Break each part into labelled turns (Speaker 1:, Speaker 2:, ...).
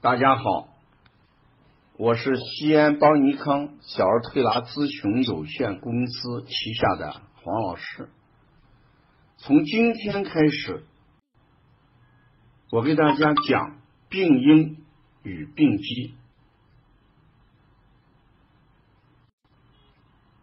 Speaker 1: 大家好，我是西安邦尼康小儿推拿咨询有限公司旗下的黄老师。从今天开始，我给大家讲病因与病机。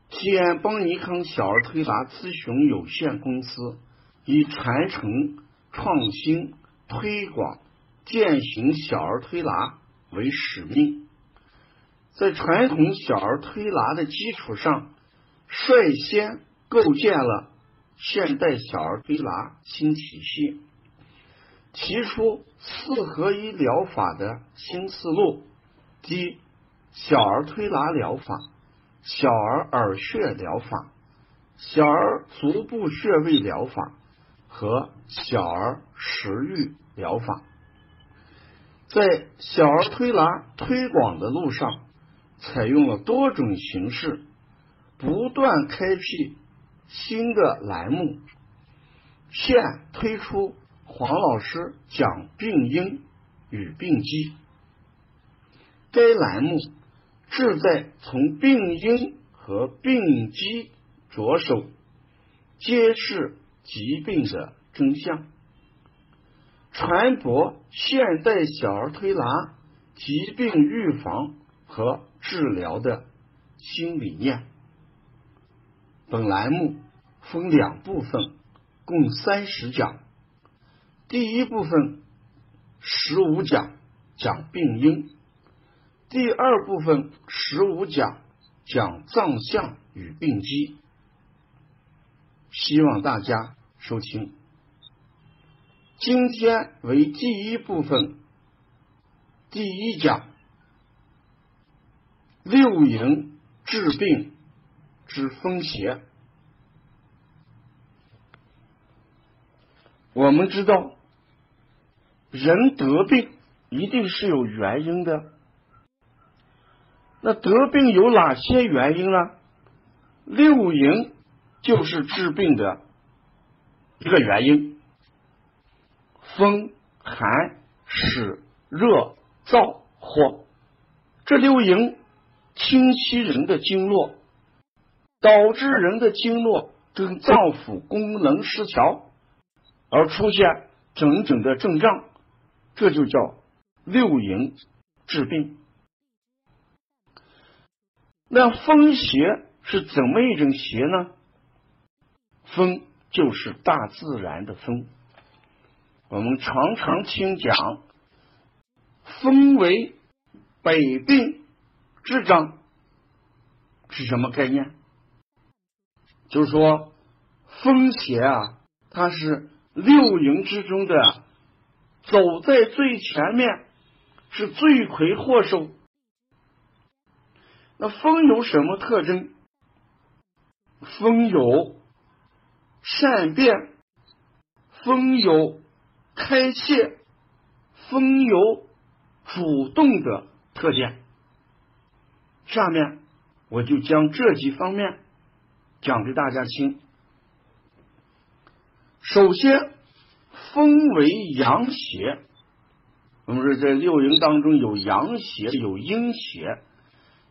Speaker 1: 西安邦尼康小儿推拿咨询有限公司以传承、创新、推广。践行小儿推拿为使命，在传统小儿推拿的基础上，率先构建了现代小儿推拿新体系，提出四合一疗法的新思路，即小儿推拿疗法、小儿耳穴疗法、小儿足部穴位疗法和小儿食欲疗法。在小儿推拿推广的路上，采用了多种形式，不断开辟新的栏目。现推出黄老师讲病因与病机，该栏目志在从病因和病机着手，揭示疾病的真相。传播现代小儿推拿疾病预防和治疗的新理念。本栏目分两部分，共三十讲。第一部分十五讲讲病因，第二部分十五讲讲脏象与病机。希望大家收听。今天为第一部分，第一讲六淫治病之风邪。我们知道，人得病一定是有原因的。那得病有哪些原因呢？六淫就是治病的一个原因。风寒湿热燥火，这六淫侵袭人的经络，导致人的经络跟脏腑功能失调，而出现整整的症状，这就叫六淫治病。那风邪是怎么一种邪呢？风就是大自然的风。我们常常听讲，风为百病之章，是什么概念？就是说，风邪啊，它是六淫之中的走在最前面，是罪魁祸首。那风有什么特征？风有善变，风有。开泄、风有主动的特点。下面我就将这几方面讲给大家听。首先，风为阳邪。我们说，在六淫当中有阳邪，有阴邪。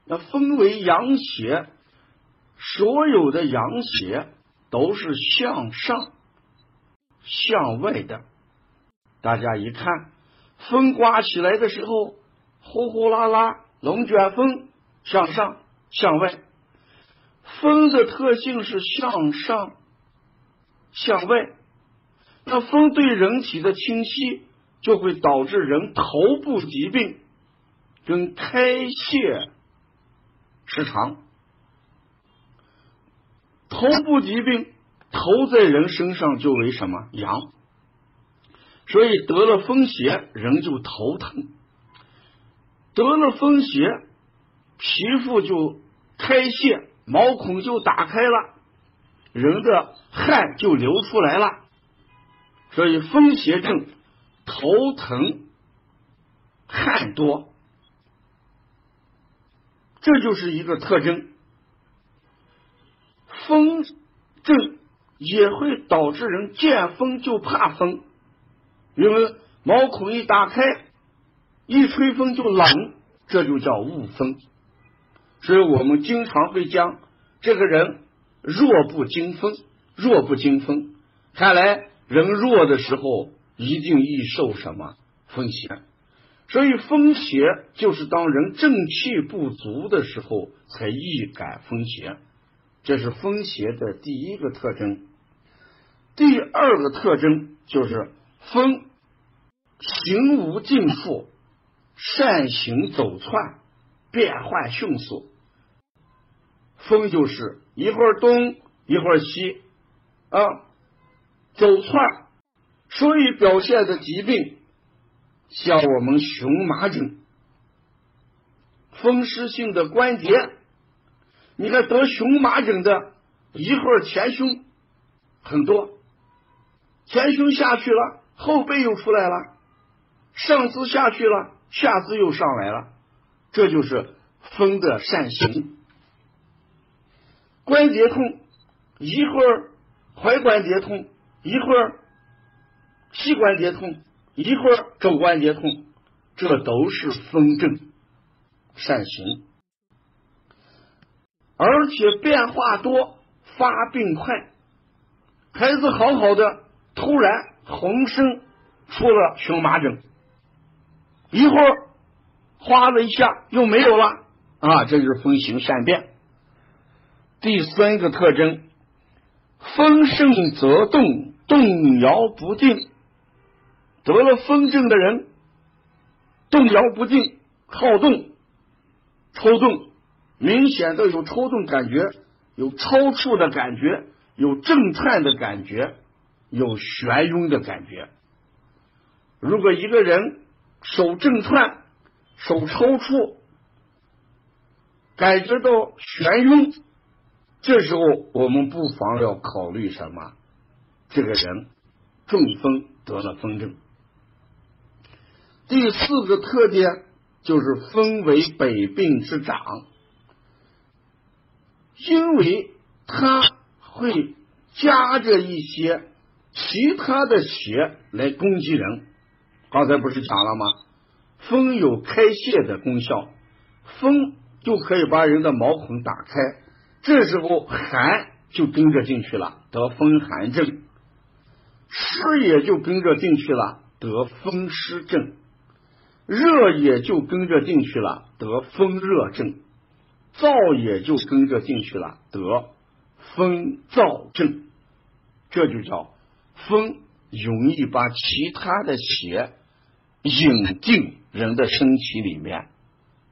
Speaker 1: 那风为阳邪，所有的阳邪都是向上、向外的。大家一看，风刮起来的时候，呼呼啦啦，龙卷风向上向外。风的特性是向上向外，那风对人体的侵袭，就会导致人头部疾病跟开泄失常。头部疾病，头在人身上就为什么阳？所以得了风邪，人就头疼；得了风邪，皮肤就开泄，毛孔就打开了，人的汗就流出来了。所以风邪症头疼、汗多，这就是一个特征。风症也会导致人见风就怕风。因为毛孔一打开，一吹风就冷，这就叫恶风。所以我们经常会讲，这个人弱不禁风，弱不禁风。看来人弱的时候，一定易受什么风邪。所以风邪就是当人正气不足的时候，才易感风邪。这是风邪的第一个特征。第二个特征就是风行无尽处，善行走窜，变幻迅速。风就是一会儿东一会儿西啊，走窜，所以表现的疾病像我们荨麻疹、风湿性的关节。你看得荨麻疹的，一会儿前胸很多，前胸下去了，后背又出来了，上肢下去了，下肢又上来了，这就是风的善行。关节痛，一会儿踝关节痛，一会儿膝关节痛，一会儿肘关节痛，这都是风症善行。而且变化多，发病快。孩子好好的，突然浑身出了荨麻疹，一会儿哗的一下又没有了啊！这就是风行善变。第三个特征，风盛则动，动摇不定。得了风症的人，动摇不定，好动，抽动。明显的有抽动感觉，有抽搐的感觉，有震颤的感觉，有眩晕的感觉。如果一个人手震颤、手抽搐，感觉到眩晕，这时候我们不妨要考虑什么？这个人中风得了风症。第四个特点就是风为百病之长。因为它会夹着一些其他的邪来攻击人。刚才不是讲了吗？风有开泄的功效，风就可以把人的毛孔打开，这时候寒就跟着进去了，得风寒症；湿也就跟着进去了，得风湿症；热也就跟着进去了，得风热症。燥也就跟着进去了，得风燥症，这就叫风容易把其他的邪引进人的身体里面，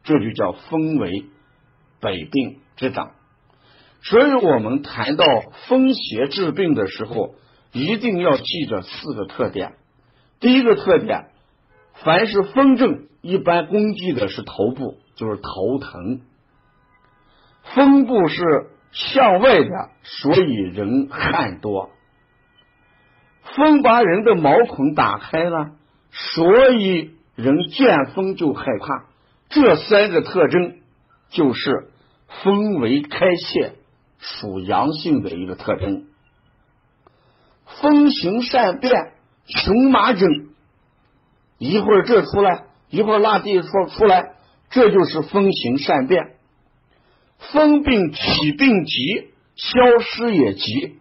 Speaker 1: 这就叫风为百病之长。所以我们谈到风邪治病的时候，一定要记着四个特点。第一个特点，凡是风症，一般攻击的是头部，就是头疼。风部是向外的，所以人汗多。风把人的毛孔打开了，所以人见风就害怕。这三个特征就是风为开泄，属阳性的一个特征。风行善变，荨麻疹一会儿这出来，一会儿那地说出来，这就是风行善变。风病起病急，消失也急，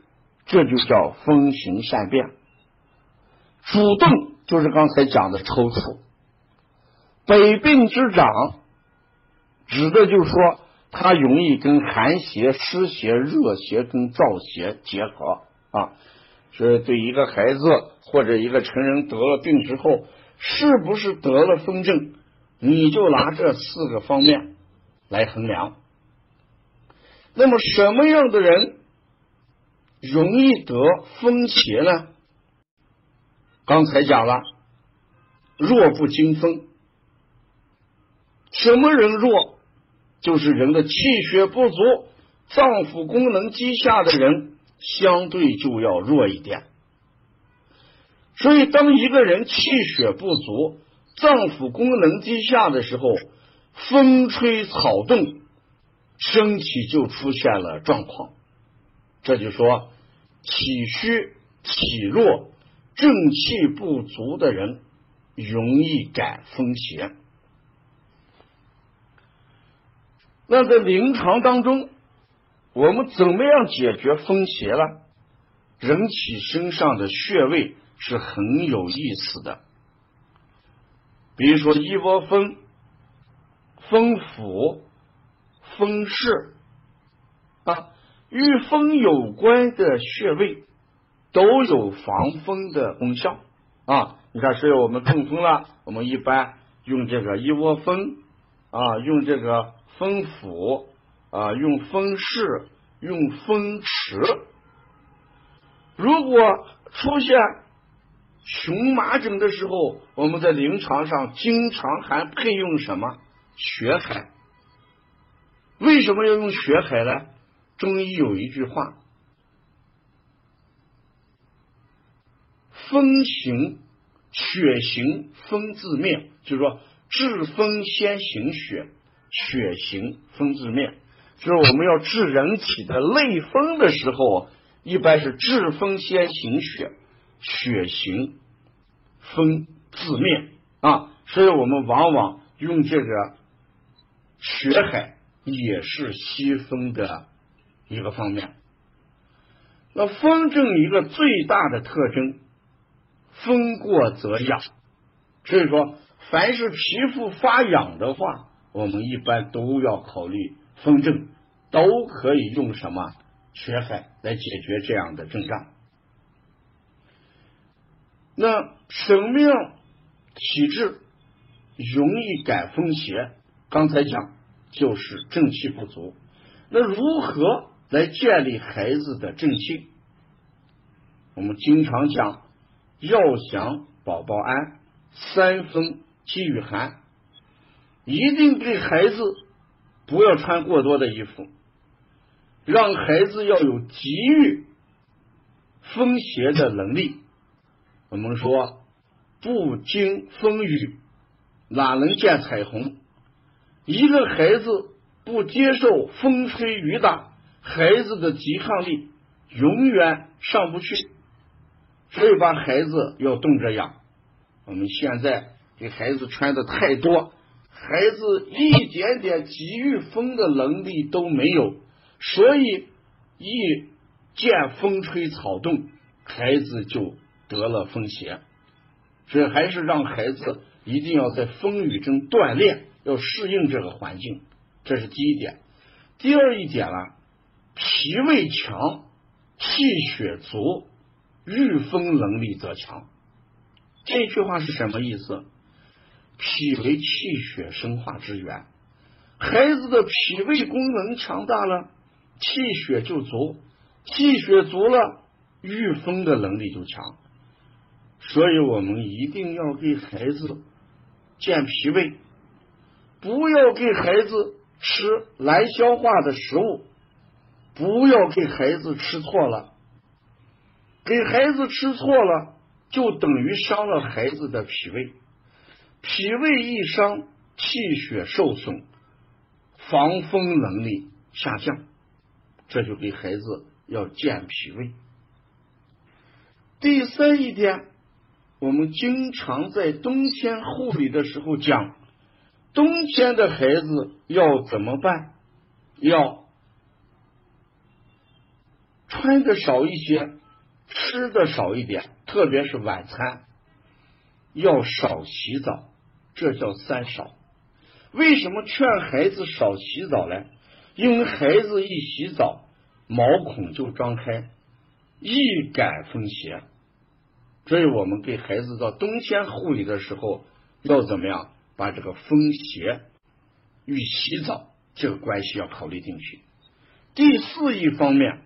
Speaker 1: 这就叫风行善变。主动就是刚才讲的抽搐。百病之长，指的就是说，它容易跟寒邪、湿邪、热邪跟燥邪结合啊。所以，对一个孩子或者一个成人得了病之后，是不是得了风症，你就拿这四个方面来衡量。那么什么样的人容易得风邪呢？刚才讲了，弱不禁风。什么人弱？就是人的气血不足，脏腑功能低下的人，相对就要弱一点。所以，当一个人气血不足、脏腑功能低下的时候，风吹草动。身体就出现了状况，这就说体虚体弱、正气不足的人容易感风邪。那在临床当中，我们怎么样解决风邪呢？人体身上的穴位是很有意思的，比如说一窝蜂、风府、风室啊，与风有关的穴位。都有防风的功效啊。你看，所以我们中风了，我们一般用这个一窝蜂啊，用这个风府啊，用风室，用风池。如果出现荨麻疹的时候，我们在临床上经常还配用什么血海？为什么要用血海呢？中医有一句话：“风行血行风自灭”，就是说治风先行血，血行风自灭。就是我们要治人体的类风的时候。一般是治风先行血，血行风自灭啊，所以我们往往用这个血海也是吸风的一个方面。那风症一个最大的特征，风过则痒，所以说凡是皮肤发痒的话，我们一般都要考虑风症，都可以用什么？血海来解决这样的症状。那什么样体质容易感风邪？刚才讲就是正气不足。那如何来建立孩子的正气？我们经常讲要想宝宝安，三风积雨寒，一定给孩子不要穿过多的衣服。让孩子要有抵御风邪的能力。我们说，不经风雨，哪能见彩虹？一个孩子不接受风吹雨打，孩子的抵抗力永远上不去。所以，把孩子要冻着养。我们现在给孩子穿的太多，孩子一点点抵御风的能力都没有。所以，一见风吹草动，孩子就得了风邪。所以，还是让孩子一定要在风雨中锻炼，要适应这个环境。这是第一点。第二一点呢，脾胃强，气血足，御风能力则强。这句话是什么意思？脾为气血生化之源，孩子的脾胃功能强大了。气血就足，气血足了，御风的能力就强。所以我们一定要给孩子健脾胃，不要给孩子吃难消化的食物，不要给孩子吃错了。给孩子吃错了，就等于伤了孩子的脾胃。脾胃一伤，气血受损，防风能力下降。这就给孩子要健脾胃。第三一点，我们经常在冬天护理的时候讲，冬天的孩子要怎么办？要穿的少一些，吃的少一点，特别是晚餐要少洗澡，这叫三少。为什么劝孩子少洗澡呢？因为孩子一洗澡，毛孔就张开，易感风邪。所以我们给孩子到冬天护理的时候，要怎么样把这个风邪与洗澡这个关系要考虑进去。第四一方面，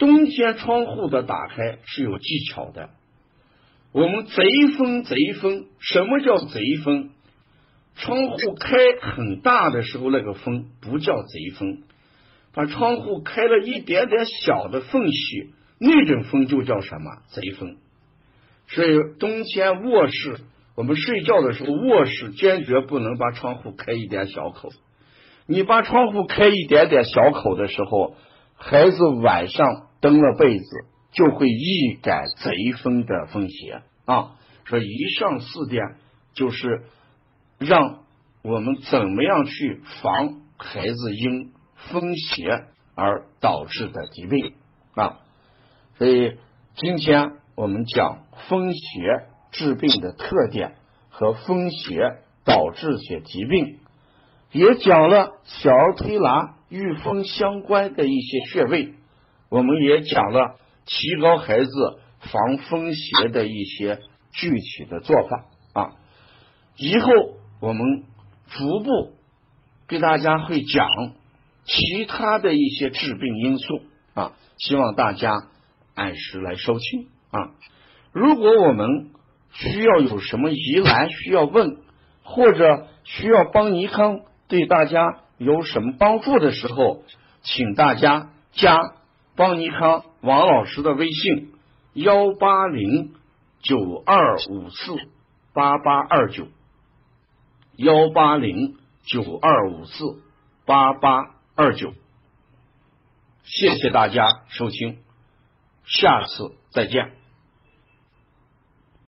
Speaker 1: 冬天窗户的打开是有技巧的。我们贼风贼风，什么叫贼风？窗户开很大的时候，那个风不叫贼风；把窗户开了一点点小的缝隙，那种风就叫什么贼风。所以冬天卧室，我们睡觉的时候，卧室坚决不能把窗户开一点小口。你把窗户开一点点小口的时候，孩子晚上蹬了被子就会易感贼风的风邪啊。说以上四点就是。让我们怎么样去防孩子因风邪而导致的疾病啊。所以今天我们讲风邪治病的特点和风邪导致些疾病，也讲了小儿推拿与风相关的一些穴位，我们也讲了提高孩子防风邪的一些具体的做法啊。以后我们逐步给大家会讲其他的一些致病因素啊，希望大家按时来收听啊。如果我们需要有什么疑难需要问，或者需要帮尼康对大家有什么帮助的时候，请大家加帮尼康王老师的微信幺八零九二五四八八二九。幺八零九二五四八八二九，谢谢大家收听，下次再见。